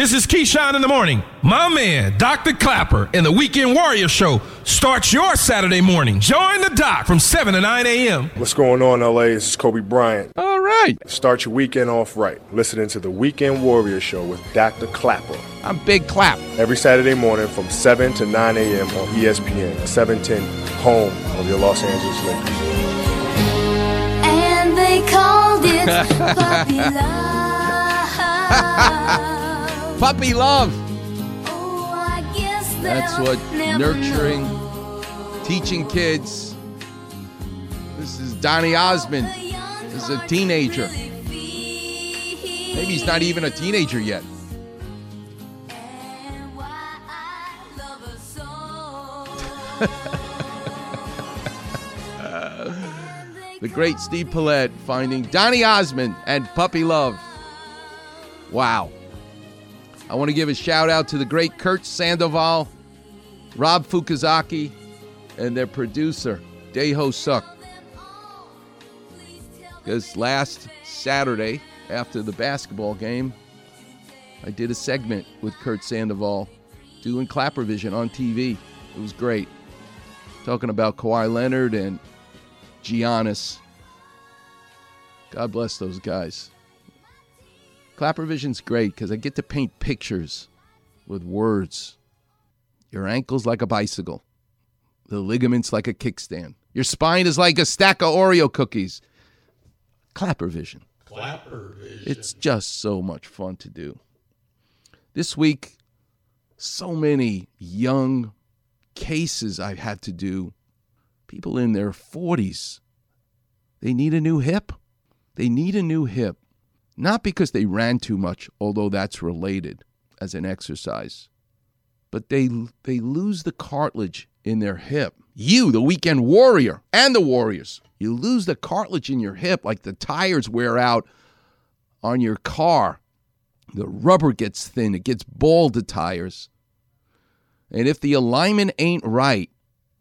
This is Keyshawn in the morning. My man, Dr. Klapper, and the Weekend Warrior Show starts your Saturday morning. Join the doc from 7 to 9 a.m. What's going on, LA? This is Kobe Bryant. All right. Start your weekend off right. Listening to the Weekend Warrior Show with Dr. Klapper. I'm Big Clap. Every Saturday morning from 7 to 9 a.m. on ESPN, 710, home of your Los Angeles Lakers. And they called it puppy love. Puppy love. That's what nurturing, teaching kids. This is Donny Osmond. This is a teenager. Maybe he's not even a teenager yet. The great Steve Paulette finding Donny Osmond and Puppy Love. Wow. I want to give a shout out to the great Kurt Sandoval, Rob Fukuzaki, and their producer, Deho Suk. Because last Saturday, after the basketball game, I did a segment with Kurt Sandoval doing Klapper Vision on TV. It was great. Talking about Kawhi Leonard and Giannis. God bless those guys. Klapper Vision's great because I get to paint pictures with words. Your ankle's like a bicycle, the ligaments like a kickstand. Your spine is like a stack of Oreo cookies. Klapper Vision. Klapper vision. It's just so much fun to do. This week, so many young cases I've had to do. People in their 40s, they need a new hip. They need a new hip. Not because they ran too much, although that's related as an exercise, but they, they lose the cartilage in their hip. You, the weekend warrior, and the warriors, you lose the cartilage in your hip like the tires wear out on your car. The rubber gets thin, it gets bald, the tires. And if the alignment ain't right,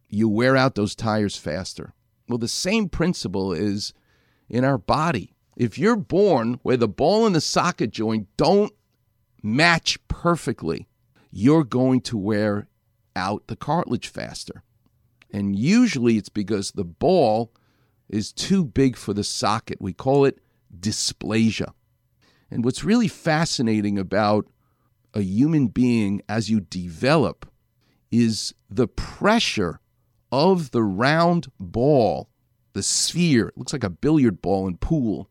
you wear out those tires faster. Well, the same principle is in our body. If you're born where the ball and the socket joint don't match perfectly, you're going to wear out the cartilage faster. And usually it's because the ball is too big for the socket. We call it dysplasia. And what's really fascinating about a human being as you develop is the pressure of the round ball, the sphere, it looks like a billiard ball in pool,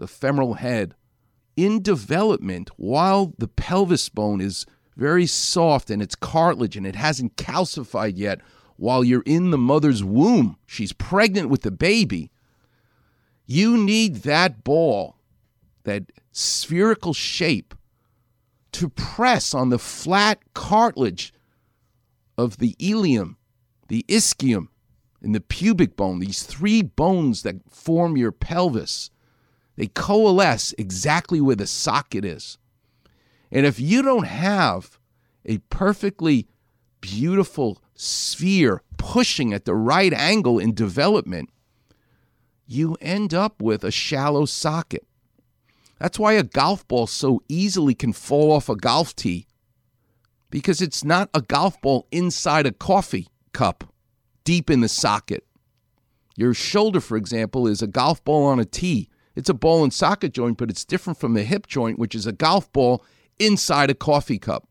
the femoral head, in development while the pelvis bone is very soft and it's cartilage and it hasn't calcified yet while you're in the mother's womb. She's pregnant with the baby. You need that ball, that spherical shape, to press on the flat cartilage of the ilium, the ischium, and the pubic bone, these three bones that form your pelvis. They coalesce exactly where the socket is. And if you don't have a perfectly beautiful sphere pushing at the right angle in development, you end up with a shallow socket. That's why a golf ball so easily can fall off a golf tee because it's not a golf ball inside a coffee cup deep in the socket. Your shoulder, for example, is a golf ball on a tee. It's a ball and socket joint, but it's different from the hip joint, which is a golf ball inside a coffee cup.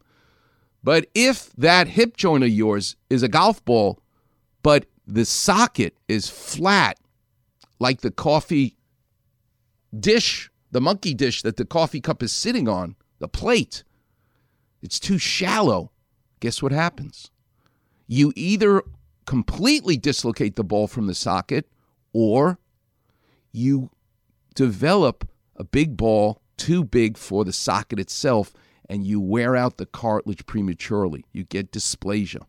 But if that hip joint of yours is a golf ball, but the socket is flat, like the coffee dish, the monkey dish that the coffee cup is sitting on, the plate, it's too shallow. Guess what happens? You either completely dislocate the ball from the socket or you develop a big ball too big for the socket itself and you wear out the cartilage prematurely. You get dysplasia.